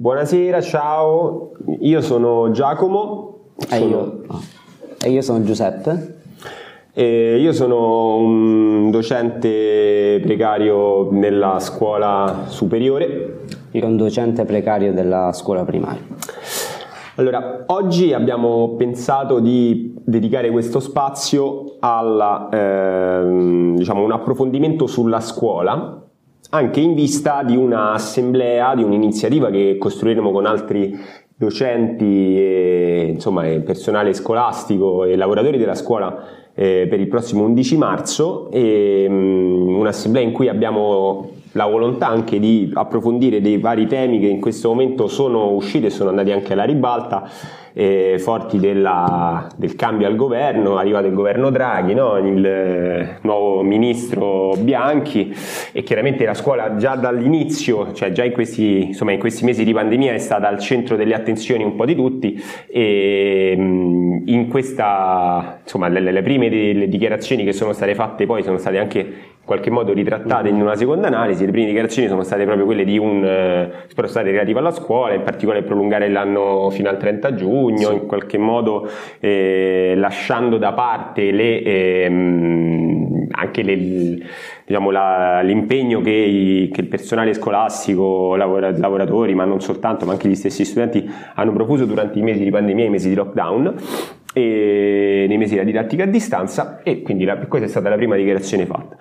Buonasera, ciao, io sono Giacomo. E io, e io sono Giuseppe. E io sono un docente precario nella scuola superiore. Io sono un docente precario della scuola primaria. Allora, oggi abbiamo pensato di dedicare questo spazio a eh, diciamo, un approfondimento sulla scuola, anche in vista di un'assemblea, di un'iniziativa che costruiremo con altri docenti, e, insomma, personale scolastico e lavoratori della scuola eh, per il prossimo 11 marzo, e, um, un'assemblea in cui abbiamo la volontà anche di approfondire dei vari temi che in questo momento sono usciti e sono andati anche alla ribalta, eh, forti della, del cambio al governo, arrivato il governo Draghi, no? il eh, nuovo ministro Bianchi e chiaramente la scuola già dall'inizio, cioè già in questi, insomma, in questi mesi di pandemia è stata al centro delle attenzioni un po' di tutti e in questa, insomma, le, le prime le dichiarazioni che sono state fatte poi sono state anche qualche modo ritrattate in una seconda analisi. Le prime dichiarazioni sono state proprio quelle di un eh, state relative alla scuola, in particolare prolungare l'anno fino al 30 giugno, sì. in qualche modo eh, lasciando da parte le, ehm, anche le, diciamo, la, l'impegno che, i, che, il personale scolastico, lavora, lavoratori, ma non soltanto, ma anche gli stessi studenti hanno profuso durante i mesi di pandemia e i mesi di lockdown. E nei mesi della didattica a distanza e quindi la, questa è stata la prima dichiarazione fatta.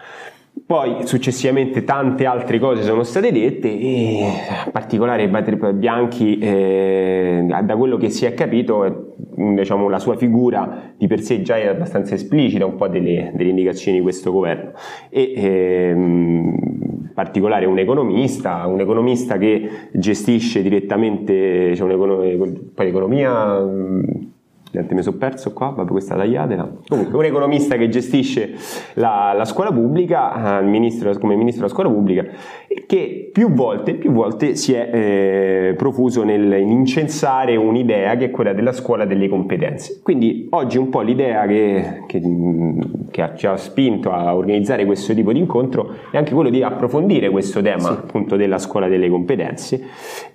Poi successivamente tante altre cose sono state dette e in particolare Bianchi, eh, da quello che si è capito, diciamo, la sua figura di per sé già è abbastanza esplicita un po' delle, delle indicazioni di questo governo. E, ehm, in particolare un economista, un economista che gestisce direttamente, cioè poi l'economia Niente, mi sono perso qua, vabbè questa tagliatela. Comunque, un economista che gestisce la, la scuola pubblica, eh, ministro, come ministro della scuola pubblica, che più volte, più volte si è eh, profuso nel incensare un'idea che è quella della scuola delle competenze. Quindi oggi un po' l'idea che, che, che ci ha spinto a organizzare questo tipo di incontro è anche quello di approfondire questo tema sì. appunto della scuola delle competenze.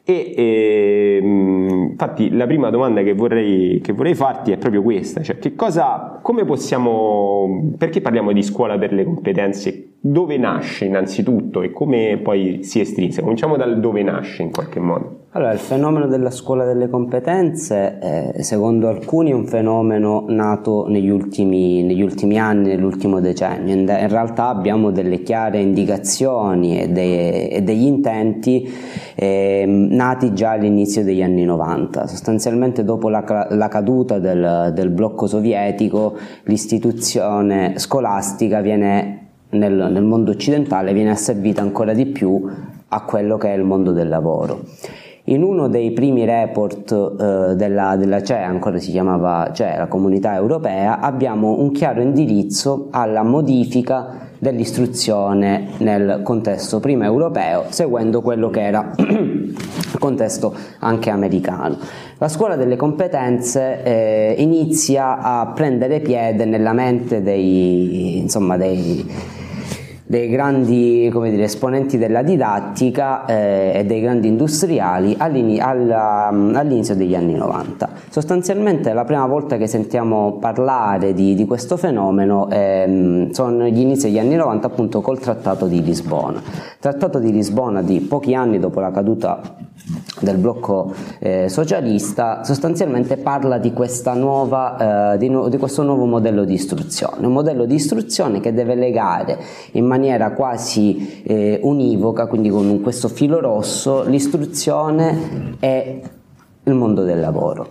E eh, infatti la prima domanda che vorrei, che vorrei fare farti è proprio questa, cioè che cosa, come possiamo, perché parliamo di scuola per le competenze? Dove nasce innanzitutto e come poi si estrinse? Cominciamo dal dove nasce in qualche modo. Allora, il fenomeno della scuola delle competenze, è, secondo alcuni, è un fenomeno nato negli ultimi, negli ultimi anni, nell'ultimo decennio. In, in, realtà abbiamo delle chiare indicazioni e, dei, e degli intenti eh, nati già all'inizio degli anni 90. Sostanzialmente dopo la, la caduta del, del blocco sovietico, l'istituzione scolastica viene nel, nel mondo occidentale viene asservita ancora di più a quello che è il mondo del lavoro. In uno dei primi report eh, della, della CE, ancora si chiamava CE, la comunità europea, abbiamo un chiaro indirizzo alla modifica dell'istruzione nel contesto prima europeo, seguendo quello che era il contesto anche americano. La scuola delle competenze eh, inizia a prendere piede nella mente dei, insomma, dei dei grandi dire, esponenti della didattica eh, e dei grandi industriali alla, all'inizio degli anni 90. Sostanzialmente la prima volta che sentiamo parlare di, di questo fenomeno eh, sono gli inizi degli anni 90 appunto col Trattato di Lisbona. Trattato di Lisbona di pochi anni dopo la caduta del blocco eh, socialista sostanzialmente parla di, nuova, eh, di, no, di, questo nuovo modello di istruzione, un modello di istruzione che deve legare in maniera quasi eh, univoca, quindi con questo filo rosso, l'istruzione e il mondo del lavoro.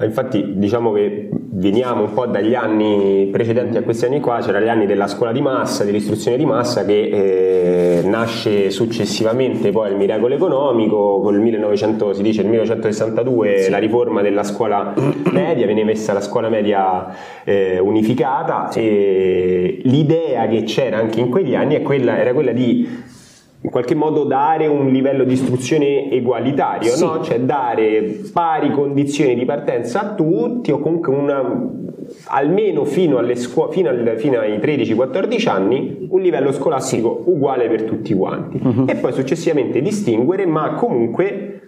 Infatti diciamo che veniamo un po' dagli anni precedenti a questi anni qua, c'erano gli anni della scuola di massa, dell'istruzione di massa che eh, nasce successivamente poi il miracolo economico, con il 1900, si dice il 1962 sì. la riforma della scuola media, viene messa la scuola media eh, unificata sì. e l'idea che c'era anche in quegli anni quella, era quella di in qualche modo dare un livello di istruzione egualitario, sì. no? cioè dare pari condizioni di partenza a tutti o comunque una, almeno fino, scuo- fino, al, fino ai 13-14 anni un livello scolastico sì. uguale per tutti quanti uh-huh. e poi successivamente distinguere ma comunque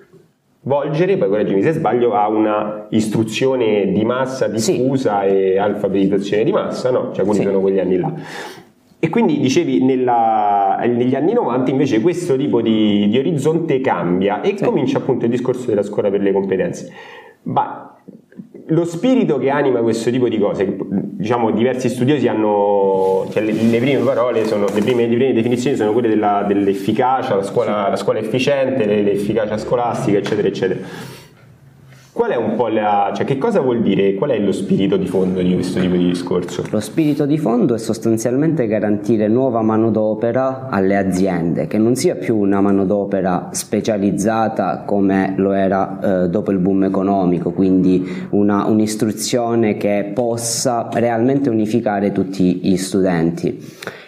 volgere, poi correggimi se sbaglio, a una istruzione di massa diffusa sì. e alfabetizzazione di massa, no? Cioè quindi sono quegli anni là. E quindi dicevi nella, negli anni 90 invece questo tipo di, di orizzonte cambia e sì. comincia appunto il discorso della scuola per le competenze. Ma lo spirito che anima questo tipo di cose, diciamo diversi studiosi hanno, cioè le, le, prime parole sono, le prime, le prime, definizioni sono quelle della, dell'efficacia, la scuola, la scuola efficiente, l'efficacia scolastica, eccetera, eccetera. Qual è un po' la, cioè che cosa vuol dire, qual è lo spirito di fondo di questo tipo di discorso? Lo spirito di fondo è sostanzialmente garantire nuova manodopera alle aziende, che non sia più una manodopera specializzata come lo era eh, dopo il boom economico, quindi una, un'istruzione che possa realmente unificare tutti gli studenti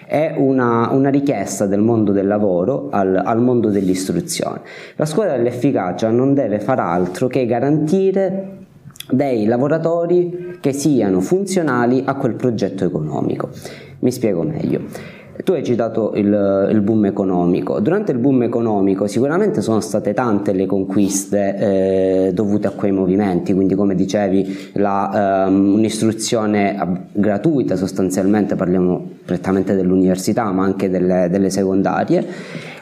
è una, una richiesta del mondo del lavoro al, al mondo dell'istruzione. La scuola dell'efficacia non deve far altro che garantire dei lavoratori che siano funzionali a quel progetto economico. Mi spiego meglio. Tu hai citato il, il, boom economico. Durante il boom economico sicuramente sono state tante le conquiste eh, dovute a quei movimenti, quindi come dicevi la, um, un'istruzione gratuita sostanzialmente, parliamo prettamente dell'università ma anche delle, delle secondarie,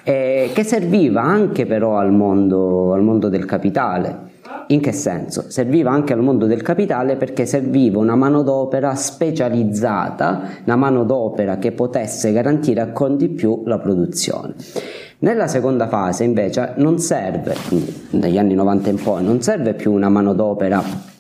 eh, che serviva anche però al mondo, al mondo del capitale in che senso? Serviva anche al mondo del capitale perché serviva una manodopera specializzata, una manodopera che potesse garantire ancora di più la produzione. Nella seconda fase invece non serve, negli anni 90 in poi, non serve più una manodopera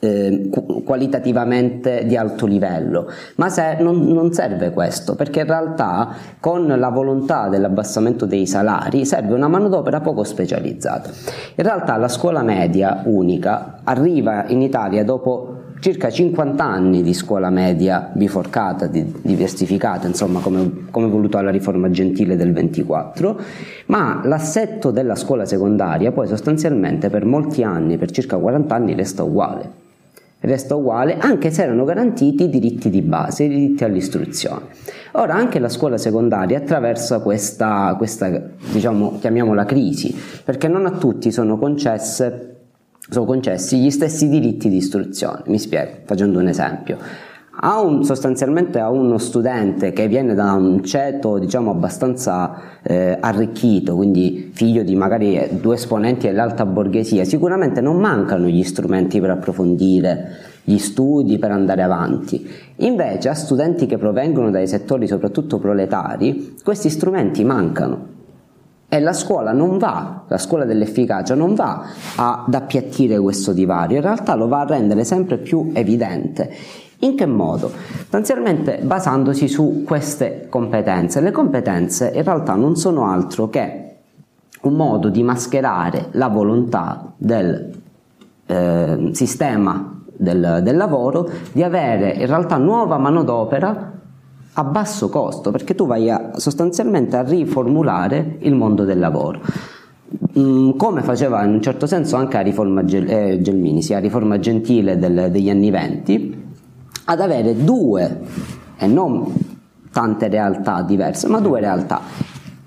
eh, qualitativamente di alto livello, ma se non, non, serve questo, perché in realtà con la volontà dell'abbassamento dei salari serve una manodopera poco specializzata. In realtà la scuola media unica arriva in Italia dopo circa 50 anni di scuola media biforcata, di, diversificata, insomma come, come voluto alla riforma gentile del 24, ma l'assetto della scuola secondaria poi sostanzialmente per molti anni, per circa 40 anni, resta uguale resta uguale anche se erano garantiti i diritti di base, i diritti all'istruzione. Ora anche la scuola secondaria attraversa questa, questa diciamo, chiamiamola crisi, perché non a tutti sono concesse sono concessi gli stessi diritti di istruzione. Mi spiego, facendo un esempio a un, sostanzialmente a uno studente che viene da un ceto diciamo abbastanza eh, arricchito, quindi figlio di magari due esponenti dell'alta borghesia, sicuramente non mancano gli strumenti per approfondire gli studi, per andare avanti. Invece a studenti che provengono dai settori soprattutto proletari, questi strumenti mancano. E la scuola non va, la scuola dell'efficacia non va ad appiattire questo divario, in realtà lo va a rendere sempre più evidente in che modo? Sostanzialmente basandosi su queste competenze. Le competenze in realtà non sono altro che un modo di mascherare la volontà del eh, sistema del, del lavoro di avere in realtà nuova manodopera a basso costo, perché tu vai a, sostanzialmente a riformulare il mondo del lavoro. Mm, come faceva in un certo senso anche la riforma eh, Gelmini, sia la riforma gentile del, degli anni venti, ad avere due e non tante realtà diverse, ma due realtà.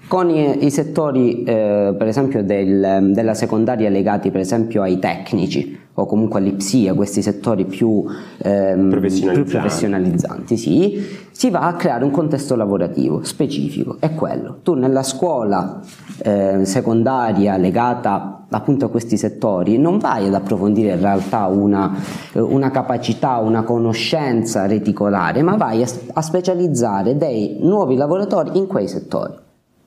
Con i, i settori eh, per esempio del, della secondaria legati per esempio ai tecnici o comunque all'ipsia, questi settori più, ehm, professionalizzanti. più professionalizzanti, sì, si va a creare un contesto lavorativo specifico, è quello. Tu nella scuola eh, secondaria legata appunto a questi settori non vai ad approfondire in realtà una, una capacità, una conoscenza reticolare, ma vai a, a specializzare dei nuovi lavoratori in quei settori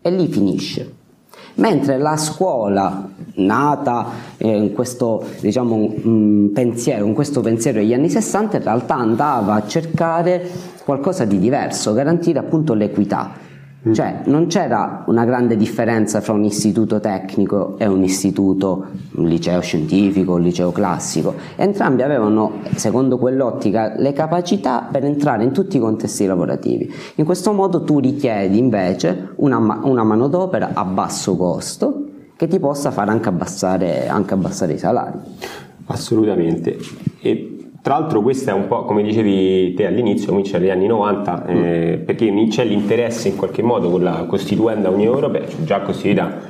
e lì finisce. Mentre la scuola, nata eh, in questo diciamo, mh, pensiero, in questo pensiero degli anni 60, in realtà andava a cercare qualcosa di diverso, garantire appunto l'equità Mm. Cioè non c'era una grande differenza fra un istituto tecnico e un istituto, un liceo scientifico, un liceo classico. Entrambi avevano, secondo quell'ottica, le capacità per entrare in tutti i contesti lavorativi. In questo modo tu richiedi invece una, una manodopera a basso costo che ti possa fare anche abbassare, anche abbassare i salari. Assolutamente. E tra l'altro questo è un po' come dicevi te all'inizio, comincia negli anni 90, eh, mm. perché c'è l'interesse in qualche modo con la costituenda Unione Europea, cioè già costituita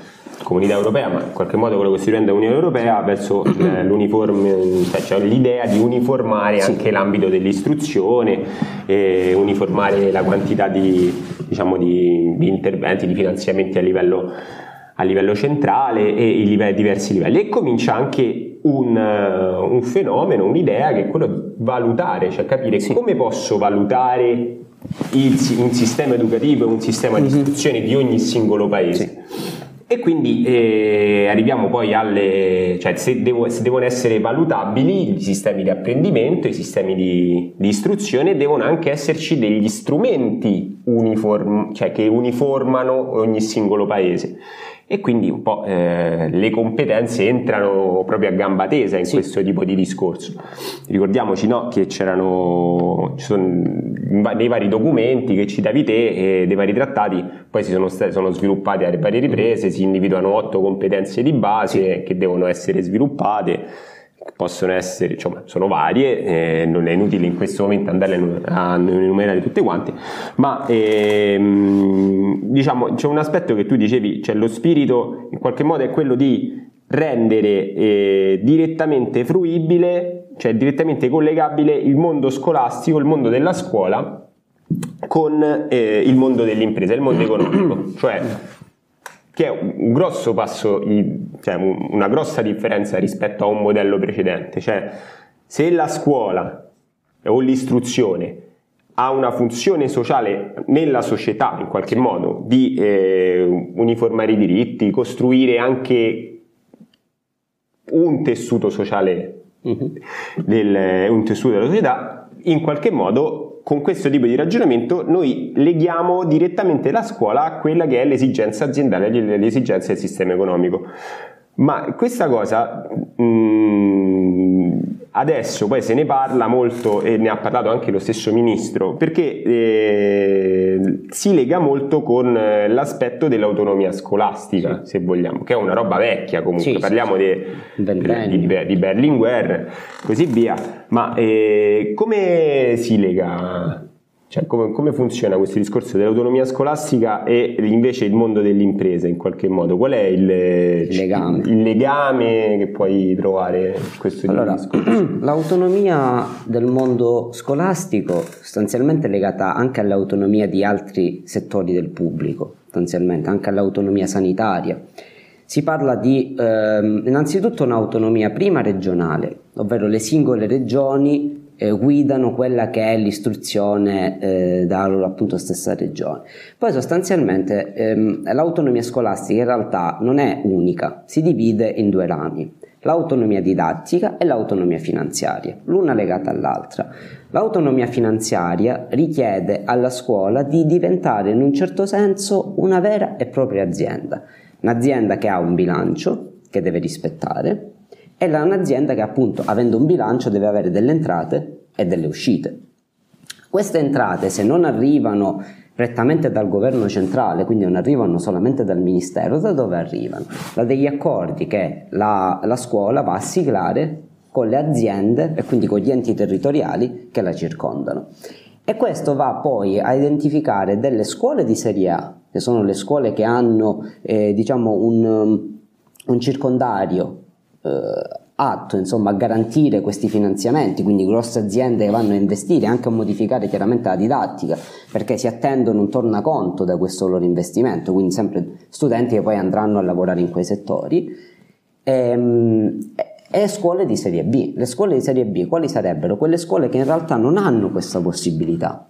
comunità europea, ma in qualche modo che si rende Unione Europea verso l'uniforme, cioè, cioè l'idea di uniformare sì. anche l'ambito dell'istruzione, eh, uniformare la quantità di, diciamo, di, di interventi, di finanziamenti a livello a livello centrale e i livelli, diversi livelli e comincia anche un, un, fenomeno, un'idea che è quello di valutare, cioè capire sì. come posso valutare il, un sistema educativo e un sistema di mhm. istruzione di ogni singolo paese. Sì. E quindi eh, arriviamo poi alle, cioè se, devo, se, devono essere valutabili i sistemi di apprendimento, i sistemi di, di istruzione, devono anche esserci degli strumenti uniform, cioè che uniformano ogni singolo paese e quindi un po' eh, le competenze entrano proprio a gamba tesa in sì. questo tipo di discorso. Ricordiamoci no, che c'erano sono, nei vari documenti che citavi te e dei vari trattati, poi si sono, sono sviluppati a varie riprese, si individuano otto competenze di base sì. che devono essere sviluppate possono essere, insomma, sono varie, eh, non è inutile in questo momento andare a enumerare tutte quante, ma ehm, diciamo c'è un aspetto che tu dicevi, cioè lo spirito in qualche modo è quello di rendere eh, direttamente fruibile, cioè direttamente collegabile il mondo scolastico, il mondo della scuola con eh, il mondo dell'impresa, il mondo economico, cioè che è un grosso passo, cioè una grossa differenza rispetto a un modello precedente. Cioè, se la scuola o l'istruzione ha una funzione sociale nella società, in qualche modo, di eh, uniformare i diritti, costruire anche un tessuto sociale, uh-huh. del, un tessuto della società, in qualche modo con questo tipo di ragionamento noi leghiamo direttamente la scuola a quella che è l'esigenza aziendale, l'esigenza del sistema economico. Ma questa cosa mh, mm, adesso poi se ne parla molto e ne ha parlato anche lo stesso ministro perché eh, si lega molto con eh, l'aspetto dell'autonomia scolastica, sì. se vogliamo, che è una roba vecchia comunque, sì, parliamo sì, di, di, di Berlinguer, così via, ma eh, come si lega cioè, come, come, funziona questo discorso dell'autonomia scolastica e invece il mondo dell'impresa in qualche modo? Qual è il, il, legame. il legame. che puoi trovare in questo allora, discorso? L'autonomia del mondo scolastico sostanzialmente è legata anche all'autonomia di altri settori del pubblico, sostanzialmente anche all'autonomia sanitaria. Si parla di ehm, innanzitutto un'autonomia prima regionale, ovvero le singole regioni eh, guidano quella che è l'istruzione eh, da stessa regione. Poi sostanzialmente ehm, l'autonomia scolastica in realtà non è unica, si divide in due rami, l'autonomia didattica e l'autonomia finanziaria, l'una legata all'altra. L'autonomia finanziaria richiede alla scuola di diventare in un certo senso una vera e propria azienda, un'azienda che ha un bilancio che deve rispettare, è un'azienda che appunto avendo un bilancio deve avere delle entrate e delle uscite. Queste entrate se non arrivano prettamente dal governo centrale, quindi non arrivano solamente dal ministero, da dove arrivano? Da degli accordi che la, la scuola va a siglare con le aziende e quindi con gli enti territoriali che la circondano. E questo va poi a identificare delle scuole di serie A, che sono le scuole che hanno eh, diciamo un, un circondario atto insomma, a garantire questi finanziamenti, quindi grosse aziende che vanno a investire anche a modificare chiaramente la didattica, perché si attendono un tornaconto da questo loro investimento, quindi sempre studenti che poi andranno a lavorare in quei settori. E, ehm, e scuole di serie B. Le scuole di serie B quali sarebbero? Quelle scuole che in realtà non hanno questa possibilità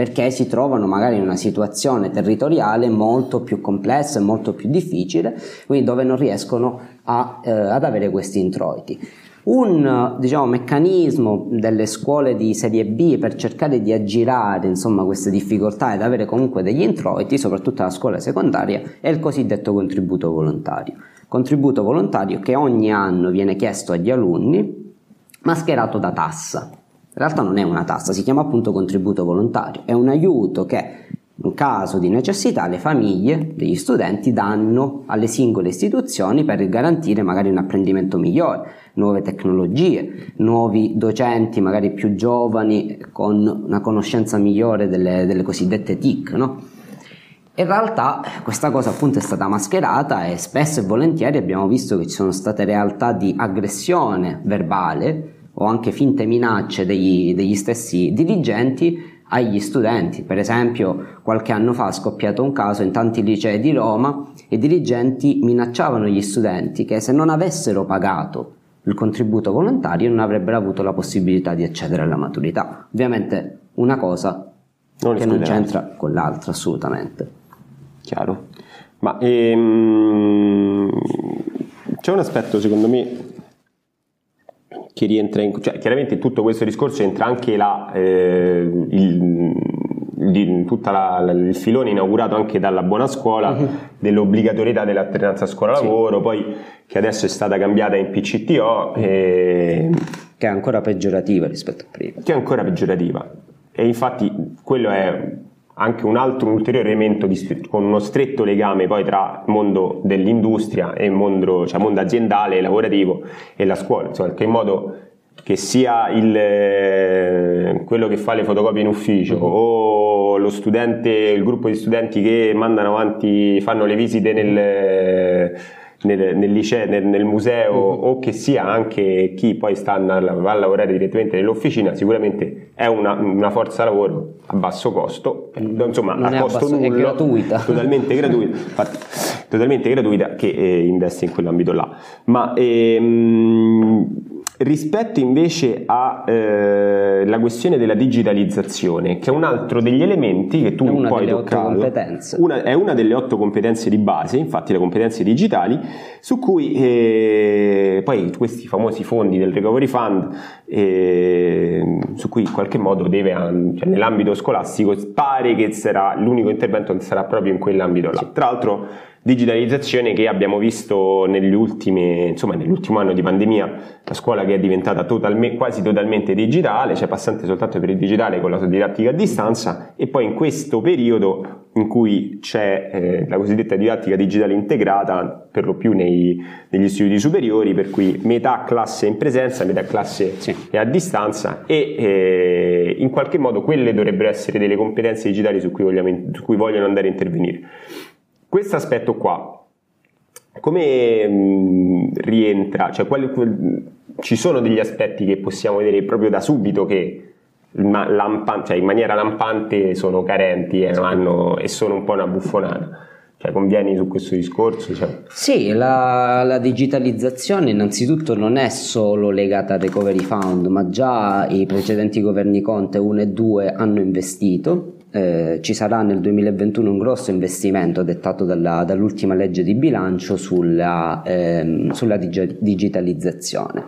perché si trovano magari in una situazione territoriale molto più complessa e molto più difficile, quindi dove non riescono a, eh, ad avere questi introiti. Un diciamo, meccanismo delle scuole di serie B per cercare di aggirare insomma, queste difficoltà ed avere comunque degli introiti, soprattutto alla scuola secondaria, è il cosiddetto contributo volontario. Contributo volontario che ogni anno viene chiesto agli alunni, mascherato da tassa. Realtà non è una tassa, si chiama appunto contributo volontario, è un aiuto che in caso di necessità le famiglie degli studenti danno alle singole istituzioni per garantire magari un apprendimento migliore, nuove tecnologie, nuovi docenti magari più giovani con una conoscenza migliore delle, delle cosiddette TIC. No? In realtà questa cosa appunto è stata mascherata e spesso e volentieri abbiamo visto che ci sono state realtà di aggressione verbale o anche finte minacce degli, degli stessi dirigenti agli studenti. Per esempio, qualche anno fa è scoppiato un caso in tanti licei di Roma, i dirigenti minacciavano gli studenti che se non avessero pagato il contributo volontario non avrebbero avuto la possibilità di accedere alla maturità. Ovviamente una cosa non che non c'entra con l'altra assolutamente. Chiaro. Ma ehm, c'è un aspetto secondo me che rientra in... Cioè, chiaramente in tutto questo discorso entra anche la, eh, il, di, tutto il filone inaugurato anche dalla buona scuola uh-huh. dell'obbligatorietà dell'alternanza scuola-lavoro, sì. poi che adesso è stata cambiata in PCTO. E... Che è ancora peggiorativa rispetto a prima. Che è ancora peggiorativa. E infatti quello è anche un altro un ulteriore elemento di, con uno stretto legame poi tra il mondo dell'industria e il mondo, cioè mondo aziendale, lavorativo e la scuola, insomma, in qualche modo che sia il, eh, quello che fa le fotocopie in ufficio mm-hmm. o lo studente, il gruppo di studenti che mandano avanti, fanno le visite nel nel, nel liceo, nel, nel museo mm-hmm. o che sia anche chi poi sta a, a lavorare direttamente nell'officina, sicuramente è una, una, forza lavoro a basso costo, insomma non a costo basso, nullo, è gratuita. totalmente gratuita, infatti, totalmente gratuita che eh, investe in quell'ambito là. Ma ehm, rispetto invece alla eh, questione della digitalizzazione, che è un altro degli elementi che tu è poi hai toccato, una, è una delle otto competenze di base, infatti le competenze digitali, su cui eh, poi questi famosi fondi del Recovery Fund, eh, su cui in qualche modo deve, cioè nell'ambito scolastico, pare che sarà l'unico intervento sarà proprio in quell'ambito là. Sì. Tra l'altro digitalizzazione che abbiamo visto negli ultimi, insomma, nell'ultimo anno di pandemia, la scuola che è diventata totalme, quasi totalmente digitale, cioè passante soltanto per il digitale con la didattica a distanza e poi in questo periodo in cui c'è eh, la cosiddetta didattica digitale integrata per lo più nei, negli istituti superiori, per cui metà classe in presenza, metà classe sì. è a distanza e eh, in qualche modo quelle dovrebbero essere delle competenze digitali su cui, vogliamo, su cui vogliono andare a intervenire. Questo aspetto qua, come mh, mm, rientra? Cioè, quali, ci sono degli aspetti che possiamo vedere proprio da subito che lampan- cioè in maniera lampante sono carenti eh, hanno, e sono un po' una buffonata. Cioè, convieni su questo discorso? Cioè. Sì, la, la, digitalizzazione innanzitutto non è solo legata al Recovery Fund, ma già i precedenti governi Conte 1 e 2 hanno investito eh, ci sarà nel 2021 un grosso investimento dettato dalla, dall'ultima legge di bilancio sulla, ehm, sulla dig- digitalizzazione.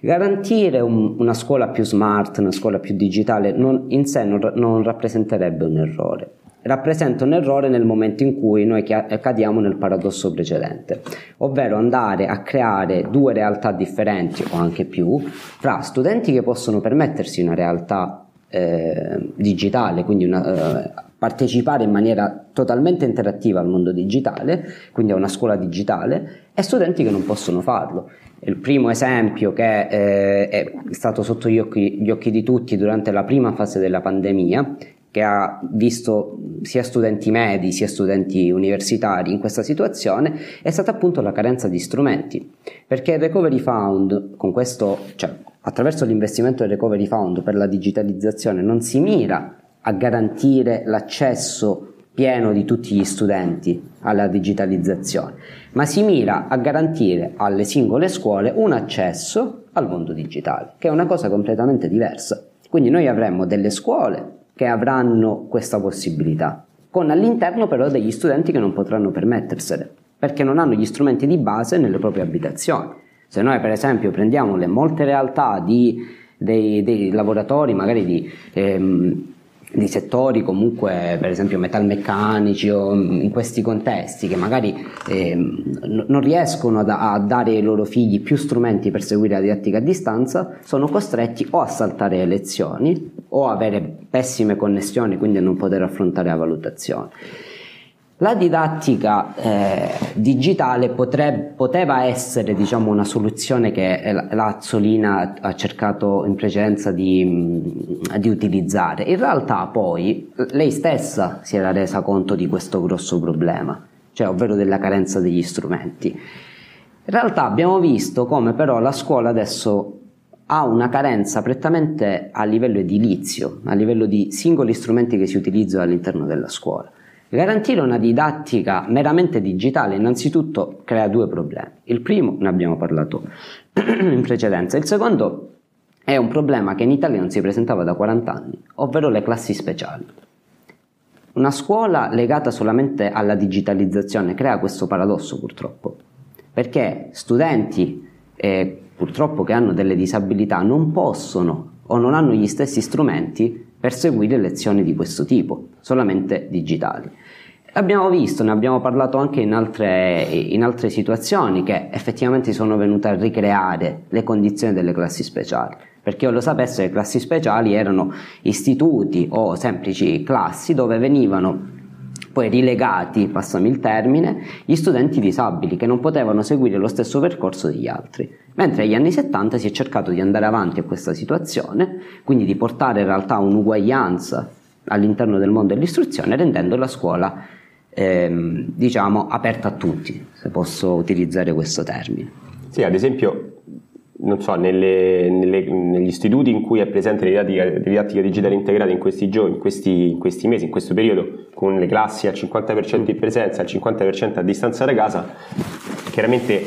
Garantire un, una scuola più smart, una scuola più digitale non, in sé non, non rappresenterebbe un errore rappresenta un errore nel momento in cui noi cadiamo nel paradosso precedente, ovvero andare a creare due realtà differenti o anche più fra studenti che possono permettersi una realtà eh, digitale, quindi una, eh, partecipare in maniera totalmente interattiva al mondo digitale, quindi a una scuola digitale, e studenti che non possono farlo. Il primo esempio che eh, è stato sotto gli occhi, gli occhi di tutti durante la prima fase della pandemia, che ha visto sia studenti medi sia studenti universitari in questa situazione è stata appunto la carenza di strumenti perché il Recovery Fund con questo cioè attraverso l'investimento del Recovery Fund per la digitalizzazione non si mira a garantire l'accesso pieno di tutti gli studenti alla digitalizzazione, ma si mira a garantire alle singole scuole un accesso al mondo digitale, che è una cosa completamente diversa. Quindi noi avremmo delle scuole che avranno questa possibilità, con all'interno però degli studenti che non potranno permettersene, perché non hanno gli strumenti di base nelle proprie abitazioni. Se noi per esempio prendiamo le molte realtà di, dei, dei, lavoratori magari di, ehm, di settori comunque per esempio metalmeccanici o in questi contesti che magari eh, non riescono a, a, dare ai loro figli più strumenti per seguire la didattica a distanza sono costretti o a saltare le lezioni o avere pessime connessioni quindi a non poter affrontare la valutazione La didattica eh, digitale potrebbe, poteva essere diciamo, una soluzione che la Azzolina ha cercato in precedenza di, di, utilizzare. In realtà poi lei stessa si era resa conto di questo grosso problema, cioè ovvero della carenza degli strumenti. In realtà abbiamo visto come però la scuola adesso ha una carenza prettamente a livello edilizio, a livello di singoli strumenti che si utilizzano all'interno della scuola. Garantire una didattica meramente digitale innanzitutto crea due problemi. Il primo ne abbiamo parlato in precedenza, il secondo è un problema che in Italia non si presentava da 40 anni, ovvero le classi speciali. Una scuola legata solamente alla digitalizzazione crea questo paradosso purtroppo, perché studenti eh, purtroppo che hanno delle disabilità non possono o non hanno gli stessi strumenti per seguire lezioni di questo tipo, solamente digitali. Abbiamo visto, ne abbiamo parlato anche in altre, in altre situazioni, che effettivamente sono venute a ricreare le condizioni delle classi speciali. Per chi non lo sapesse, le classi speciali erano istituti o semplici classi dove venivano poi rilegati, passami il termine, gli studenti disabili che non potevano seguire lo stesso percorso degli altri. Mentre negli anni 70 si è cercato di andare avanti a questa situazione, quindi di portare in realtà un'uguaglianza all'interno del mondo dell'istruzione, rendendo la scuola ehm, diciamo aperta a tutti, se posso utilizzare questo termine. Sì, ad esempio, non so, nelle, nelle, negli istituti in cui è presente la didattica, digitale integrata in questi giorni, in questi, in questi, mesi, in questo periodo, con le classi al 50% in presenza, al 50% a distanza da casa, chiaramente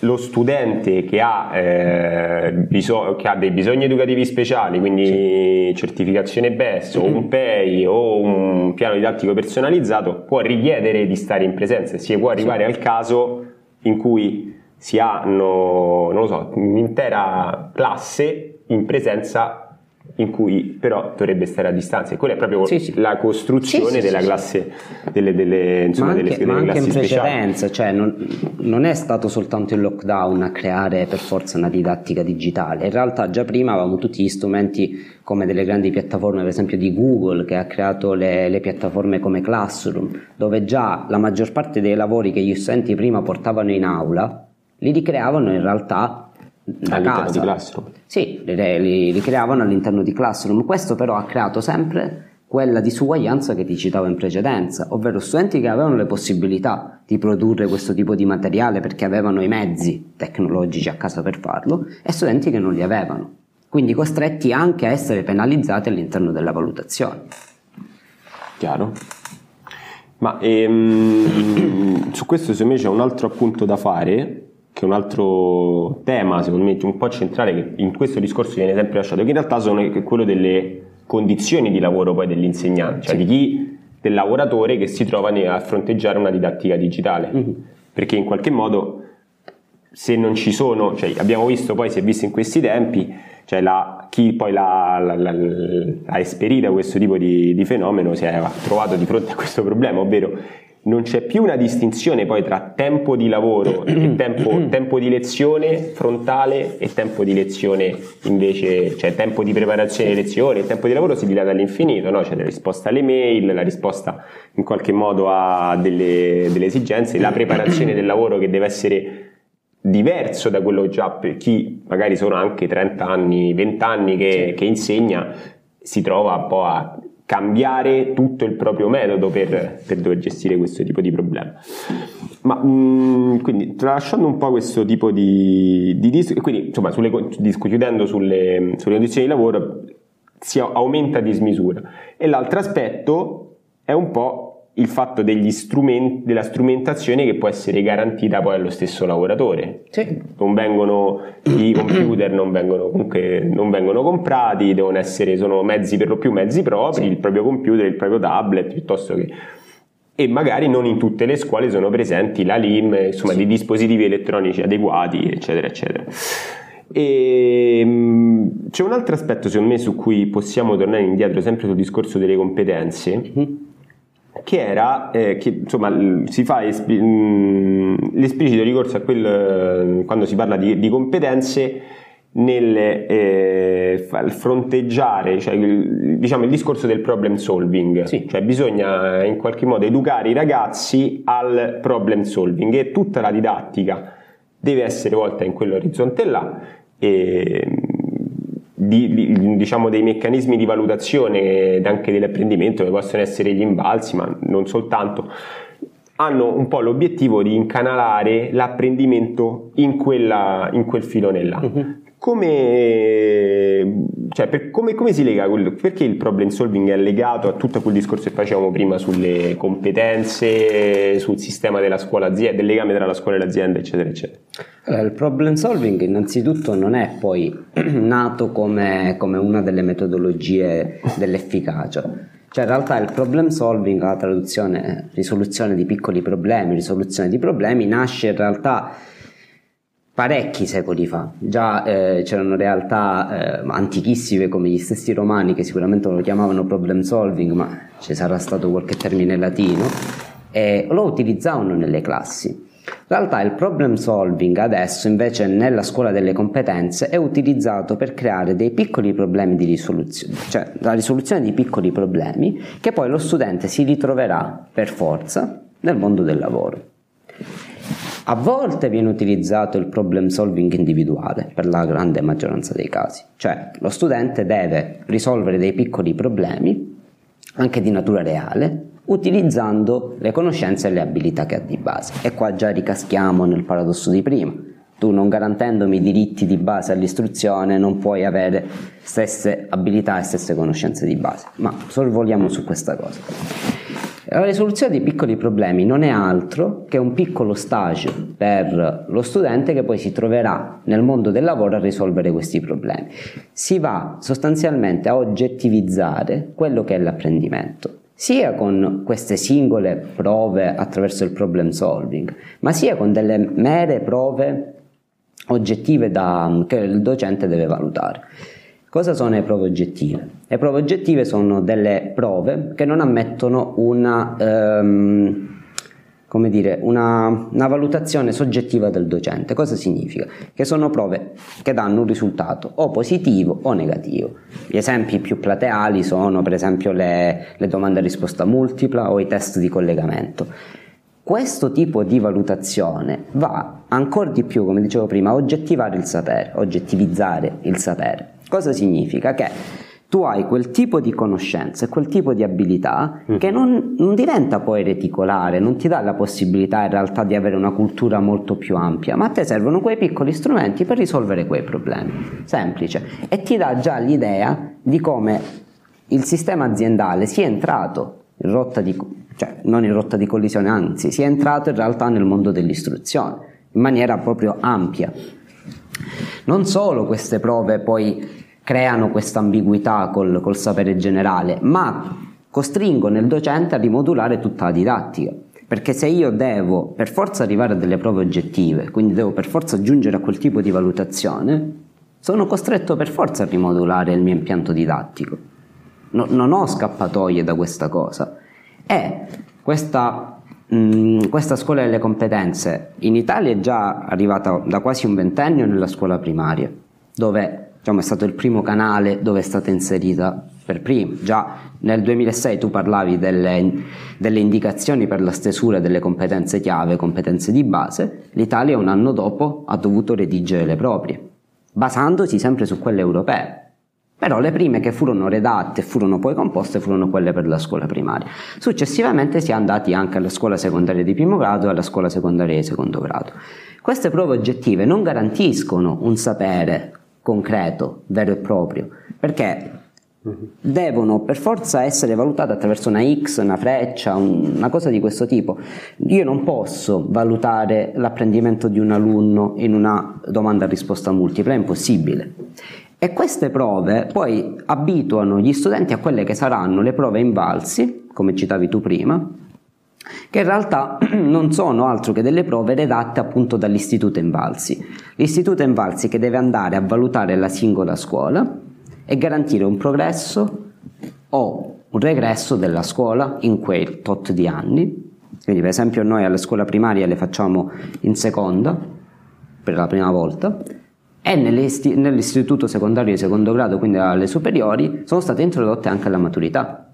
lo studente che ha, eh, biso- che ha, dei bisogni educativi speciali, quindi sì. certificazione BES o un PEI o un piano didattico personalizzato, può richiedere di stare in presenza si può arrivare sì. al caso in cui si hanno, non lo so, un'intera classe in presenza in cui però dovrebbe stare a distanza e quella è proprio sì, sì. la costruzione sì, della classe delle, delle, insomma, ma anche, delle, ma delle anche in precedenza cioè non, non, è stato soltanto il lockdown a creare per forza una didattica digitale. In realtà già prima avevamo tutti gli strumenti come delle grandi piattaforme per esempio di Google che ha creato le, le piattaforme come Classroom dove già la maggior parte dei lavori che gli studenti prima portavano in aula li ricreavano in realtà all'interno casa. di Classroom. Sì, li, li, li creavano all'interno di Classroom. Questo però ha creato sempre quella disuguaglianza che ti citavo in precedenza, ovvero studenti che avevano le possibilità di produrre questo tipo di materiale perché avevano i mezzi tecnologici a casa per farlo e studenti che non li avevano, quindi costretti anche a essere penalizzati all'interno della valutazione. Chiaro. Ma ehm, su questo secondo me c'è un altro appunto da fare che è un altro tema, secondo me, un po' centrale, che in questo discorso viene sempre lasciato, che in realtà sono quello delle condizioni di lavoro poi dell'insegnante, cioè sì. di chi, del lavoratore che si trova a fronteggiare una didattica digitale. Mm-hmm. Perché in qualche modo, se non ci sono, cioè abbiamo visto poi, si è visto in questi tempi, cioè la, chi poi l'ha esperita questo tipo di, di fenomeno si è trovato di fronte a questo problema, ovvero non c'è più una distinzione poi tra tempo di lavoro e tempo, tempo, di lezione frontale e tempo di lezione invece, cioè tempo di preparazione di lezione, il tempo di lavoro si dilata all'infinito, no? c'è la risposta alle mail, la risposta in qualche modo a delle, delle esigenze, la preparazione del lavoro che deve essere diverso da quello già per chi magari sono anche 30 anni, 20 anni che, che insegna, si trova un po' a cambiare tutto il proprio metodo per, per dover gestire questo tipo di problema. Ma mh, mm, quindi tralasciando un po' questo tipo di, di dis- quindi insomma sulle, chiudendo sulle, sulle condizioni di lavoro si aumenta a dismisura e l'altro aspetto è un po' il fatto degli strumenti, della strumentazione che può essere garantita poi allo stesso lavoratore. Sì. Non vengono, I computer non vengono, comunque, non vengono comprati, devono essere, sono mezzi per lo più mezzi propri, sì. il proprio computer, il proprio tablet, piuttosto che... E magari non in tutte le scuole sono presenti la LIM, insomma, sì. dei dispositivi elettronici adeguati, eccetera, eccetera. E, ehm, c'è un altro aspetto, secondo me, su cui possiamo tornare indietro, sempre sul discorso delle competenze. Mm-hmm che era eh, che insomma si fa espi- l'esplicito ricorso a quel quando si parla di, di competenze nel eh, fronteggiare cioè, il, diciamo, il discorso del problem solving, sì. cioè bisogna in qualche modo educare i ragazzi al problem solving e tutta la didattica deve essere volta in quell'orizzonte là e, di, di, diciamo dei meccanismi di valutazione anche dell'apprendimento che possono essere gli imbalzi ma non soltanto hanno un po' l'obiettivo di incanalare l'apprendimento in, quella, in quel filone là. Uh-huh come, cioè, per, come, come, si lega? Quel, perché il problem solving è legato a tutto quel discorso che facevamo prima sulle competenze, sul sistema della scuola azienda, del legame tra la scuola e l'azienda, eccetera, eccetera? Allora, il problem solving innanzitutto non è poi nato come, come una delle metodologie dell'efficacia. Cioè in realtà il problem solving, la traduzione risoluzione di piccoli problemi, risoluzione di problemi, nasce in realtà parecchi secoli fa. Già eh, c'erano realtà eh, antichissime come gli stessi romani che sicuramente lo chiamavano problem solving, ma ci sarà stato qualche termine latino, e lo utilizzavano nelle classi. In realtà il problem solving adesso invece nella scuola delle competenze è utilizzato per creare dei piccoli problemi di risoluzione, cioè la risoluzione di piccoli problemi che poi lo studente si ritroverà per forza nel mondo del lavoro. A volte viene utilizzato il problem solving individuale per la grande maggioranza dei casi, cioè lo studente deve risolvere dei piccoli problemi, anche di natura reale, utilizzando le conoscenze e le abilità che ha di base. E qua già ricaschiamo nel paradosso di prima. Tu non garantendomi i diritti di base all'istruzione non puoi avere stesse abilità e stesse conoscenze di base, ma sorvoliamo su questa cosa. La risoluzione di piccoli problemi non è altro che un piccolo stage per lo studente che poi si troverà nel mondo del lavoro a risolvere questi problemi. Si va sostanzialmente a oggettivizzare quello che è l'apprendimento sia con queste singole prove attraverso il problem solving, ma sia con delle mere prove oggettive da, che il docente deve valutare. Cosa sono le prove oggettive? Le prove oggettive sono delle prove che non ammettono una, ehm, dire, una, una, valutazione soggettiva del docente. Cosa significa? Che sono prove che danno un risultato o positivo o negativo. Gli esempi più plateali sono per esempio le, le domande a risposta multipla o i test di collegamento. Questo tipo di valutazione va ancora di più, come dicevo prima, a oggettivare il sapere, oggettivizzare il sapere. Cosa significa? Che tu hai quel tipo di conoscenze, quel tipo di abilità mm. che non, non, diventa poi reticolare, non ti dà la possibilità in realtà di avere una cultura molto più ampia, ma a te servono quei piccoli strumenti per risolvere quei problemi. Semplice. E ti dà già l'idea di come il sistema aziendale sia entrato in rotta di, cioè non in rotta di collisione, anzi, sia entrato in realtà nel mondo dell'istruzione in maniera proprio ampia. Non solo queste prove poi creano questa ambiguità col, col sapere generale, ma costringono il docente a rimodulare tutta la didattica. Perché se io devo per forza arrivare a delle prove oggettive, quindi devo per forza giungere a quel tipo di valutazione, sono costretto per forza a rimodulare il mio impianto didattico. No, non ho scappatoie da questa cosa. E questa, mh, mm, questa scuola delle competenze in Italia è già arrivata da quasi un ventennio nella scuola primaria, dove diciamo, è stato il primo canale dove è stata inserita per primo. Già nel 2006 tu parlavi delle, delle, indicazioni per la stesura delle competenze chiave, competenze di base, l'Italia un anno dopo ha dovuto redigere le proprie, basandosi sempre su quelle europee. Però le prime che furono redatte e furono poi composte furono quelle per la scuola primaria. Successivamente si è andati anche alla scuola secondaria di primo grado e alla scuola secondaria di secondo grado. Queste prove oggettive non garantiscono un sapere concreto, vero e proprio, perché devono per forza essere valutate attraverso una X, una freccia, una cosa di questo tipo. Io non posso valutare l'apprendimento di un alunno in una domanda a risposta multipla, è impossibile. E queste prove poi abituano gli studenti a quelle che saranno le prove invalsi, come citavi tu prima, che in realtà non sono altro che delle prove redatte appunto dall'Istituto Invalsi. L'Istituto Invalsi che deve andare a valutare la singola scuola e garantire un progresso o un regresso della scuola in quei tot di anni. Quindi per esempio noi alla scuola primaria le facciamo in seconda per la prima volta e nell'istituto secondario di secondo grado, quindi alle superiori, sono state introdotte anche alla maturità.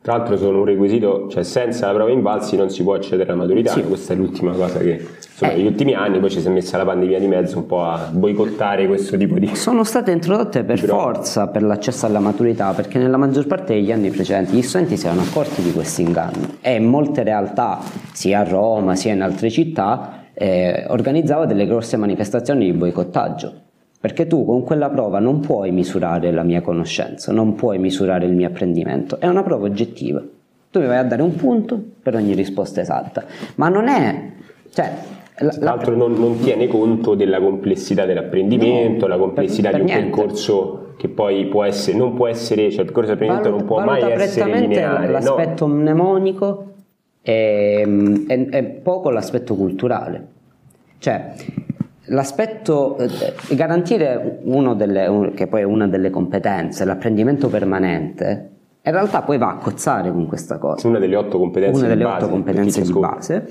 Tra l'altro sono un requisito, cioè senza la prova invalsi non si può accedere alla maturità, sì. questa è l'ultima cosa che insomma, eh. negli ultimi anni poi ci si è messa la pandemia di mezzo un po' a boicottare questo tipo di... Sono state introdotte per Però... forza per l'accesso alla maturità perché nella maggior parte degli anni precedenti gli studenti si erano accorti di questo inganno e in molte realtà, sia a Roma sia in altre città, eh, organizzava delle grosse manifestazioni di boicottaggio perché tu con quella prova non puoi misurare la mia conoscenza, non puoi misurare il mio apprendimento, è una prova oggettiva. Tu mi vai a dare un punto per ogni risposta esatta, ma non è... Cioè, la, Tra l'altro non, non, tiene conto della complessità dell'apprendimento, no, la complessità per, per di un niente. percorso che poi può essere, non può essere, cioè il percorso di apprendimento non può mai essere lineare. L'aspetto no? mnemonico e, e, e poco l'aspetto culturale. Cioè, L'aspetto, eh, garantire uno delle, un, che poi è una delle competenze, l'apprendimento permanente, in realtà poi va a cozzare con questa cosa. Una delle otto competenze una delle base. Otto competenze di base.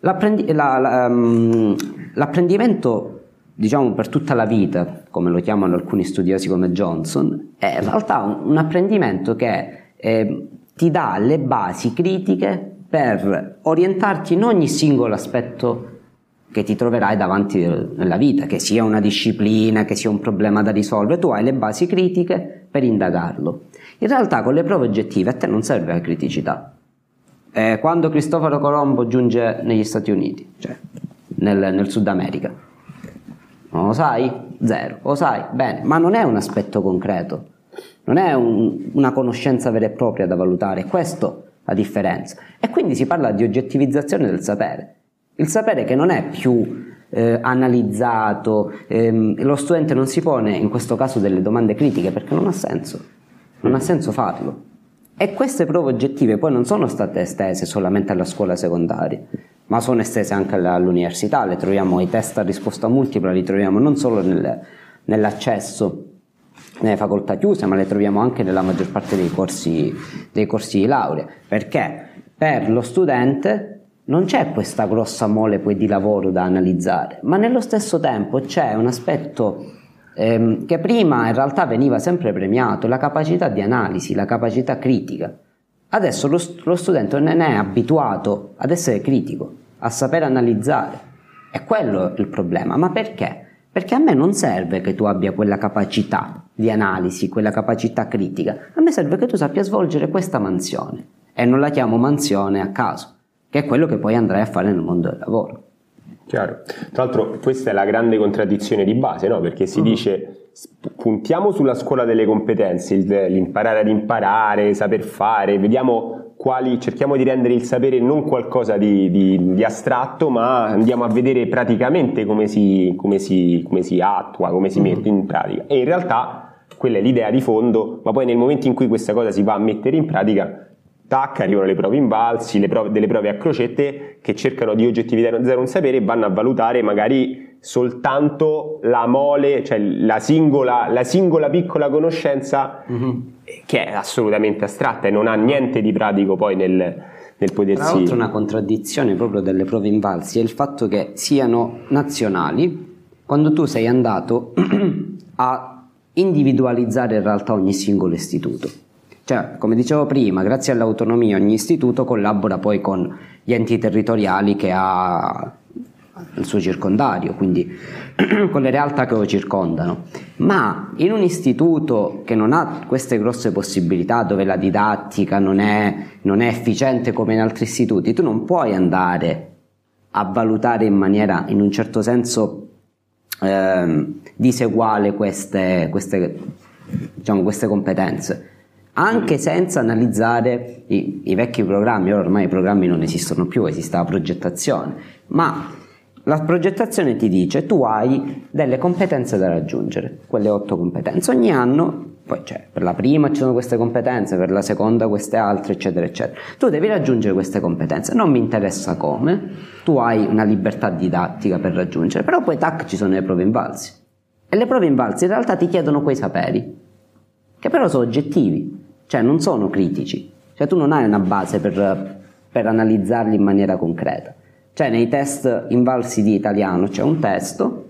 L'apprendi, la, la, um, l'apprendimento, diciamo, per tutta la vita, come lo chiamano alcuni studiosi come Johnson, è in realtà un, un apprendimento che eh, ti dà le basi critiche per orientarti in ogni singolo aspetto che ti troverai davanti nella vita, che sia una disciplina, che sia un problema da risolvere, tu hai le basi critiche per indagarlo. In realtà con le prove oggettive a te non serve la criticità. Eh, quando Cristoforo Colombo giunge negli Stati Uniti, cioè nel, nel Sud America, non lo sai? Zero. Lo sai? Bene, ma non è un aspetto concreto, non è un, una conoscenza vera e propria da valutare, è questo la differenza. E quindi si parla di oggettivizzazione del sapere. Il sapere che non è più eh, analizzato, ehm, lo studente non si pone in questo caso delle domande critiche perché non ha senso, non ha senso farlo. E queste prove oggettive poi non sono state estese solamente alla scuola secondaria, ma sono estese anche all'università, le troviamo i test a risposta multipla, li troviamo non solo nel, nell'accesso nelle facoltà chiuse, ma le troviamo anche nella maggior parte dei corsi, dei corsi di laurea. Perché? Per lo studente non c'è questa grossa mole poi di lavoro da analizzare, ma nello stesso tempo c'è un aspetto ehm, che prima in realtà veniva sempre premiato, la capacità di analisi, la capacità critica. Adesso lo, lo studente non è abituato ad essere critico, a saper analizzare. È quello il problema, ma perché? Perché a me non serve che tu abbia quella capacità di analisi, quella capacità critica, a me serve che tu sappia svolgere questa mansione e non la chiamo mansione a caso che è quello che poi andrai a fare nel mondo del lavoro. Chiaro. Tra l'altro questa è la grande contraddizione di base, no? perché si uh-huh. dice puntiamo sulla scuola delle competenze, l'imparare ad imparare, saper fare, vediamo quali, cerchiamo di rendere il sapere non qualcosa di, di, di astratto, ma andiamo a vedere praticamente come si, come si, come si attua, come si uh-huh. mette in pratica. E in realtà quella è l'idea di fondo, ma poi nel momento in cui questa cosa si va a mettere in pratica, tac, arrivano le prove invalsi, le prove, delle prove a crocette che cercano di oggettivizzare un sapere e vanno a valutare magari soltanto la mole, cioè la singola, la singola piccola conoscenza mm-hmm. che è assolutamente astratta e non ha niente di pratico poi nel, nel potersi... Tra l'altro una contraddizione proprio delle prove invalsi è il fatto che siano nazionali quando tu sei andato a individualizzare in realtà ogni singolo istituto. Cioè, come dicevo prima, grazie all'autonomia ogni istituto collabora poi con gli enti territoriali che ha il suo circondario, quindi con le realtà che lo circondano. Ma in un istituto che non ha queste grosse possibilità, dove la didattica non è, non è efficiente come in altri istituti, tu non puoi andare a valutare in maniera, in un certo senso, eh, diseguale queste, queste, diciamo, queste competenze anche senza analizzare i, i, vecchi programmi, ora ormai i programmi non esistono più, esiste la progettazione, ma la progettazione ti dice tu hai delle competenze da raggiungere, quelle otto competenze, ogni anno, poi cioè, per la prima ci sono queste competenze, per la seconda queste altre, eccetera, eccetera. Tu devi raggiungere queste competenze, non mi interessa come, tu hai una libertà didattica per raggiungere, però poi tac ci sono le prove invalsi. E le prove invalsi in realtà ti chiedono quei saperi, che però sono oggettivi cioè non sono critici, cioè tu non hai una base per, per analizzarli in maniera concreta. Cioè nei test invalsi di italiano c'è un testo,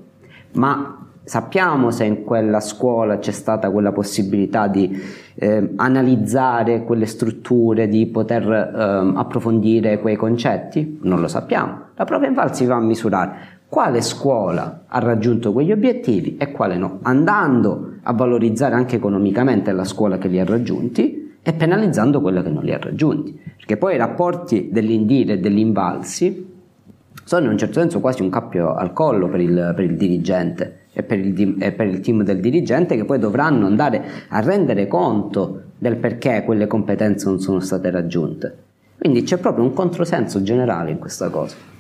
ma Sappiamo se in quella scuola c'è stata quella possibilità di eh, analizzare quelle strutture, di poter eh, approfondire quei concetti? Non lo sappiamo. La prova inval si va a misurare quale scuola ha raggiunto quegli obiettivi e quale no, andando a valorizzare anche economicamente la scuola che li ha raggiunti e penalizzando quella che non li ha raggiunti. Perché poi i rapporti dell'indire e degli invalsi sono in un certo senso quasi un cappio al collo per il, per il dirigente e per il, e per il team del dirigente che poi dovranno andare a rendere conto del perché quelle competenze non sono state raggiunte. Quindi c'è proprio un controsenso generale in questa cosa.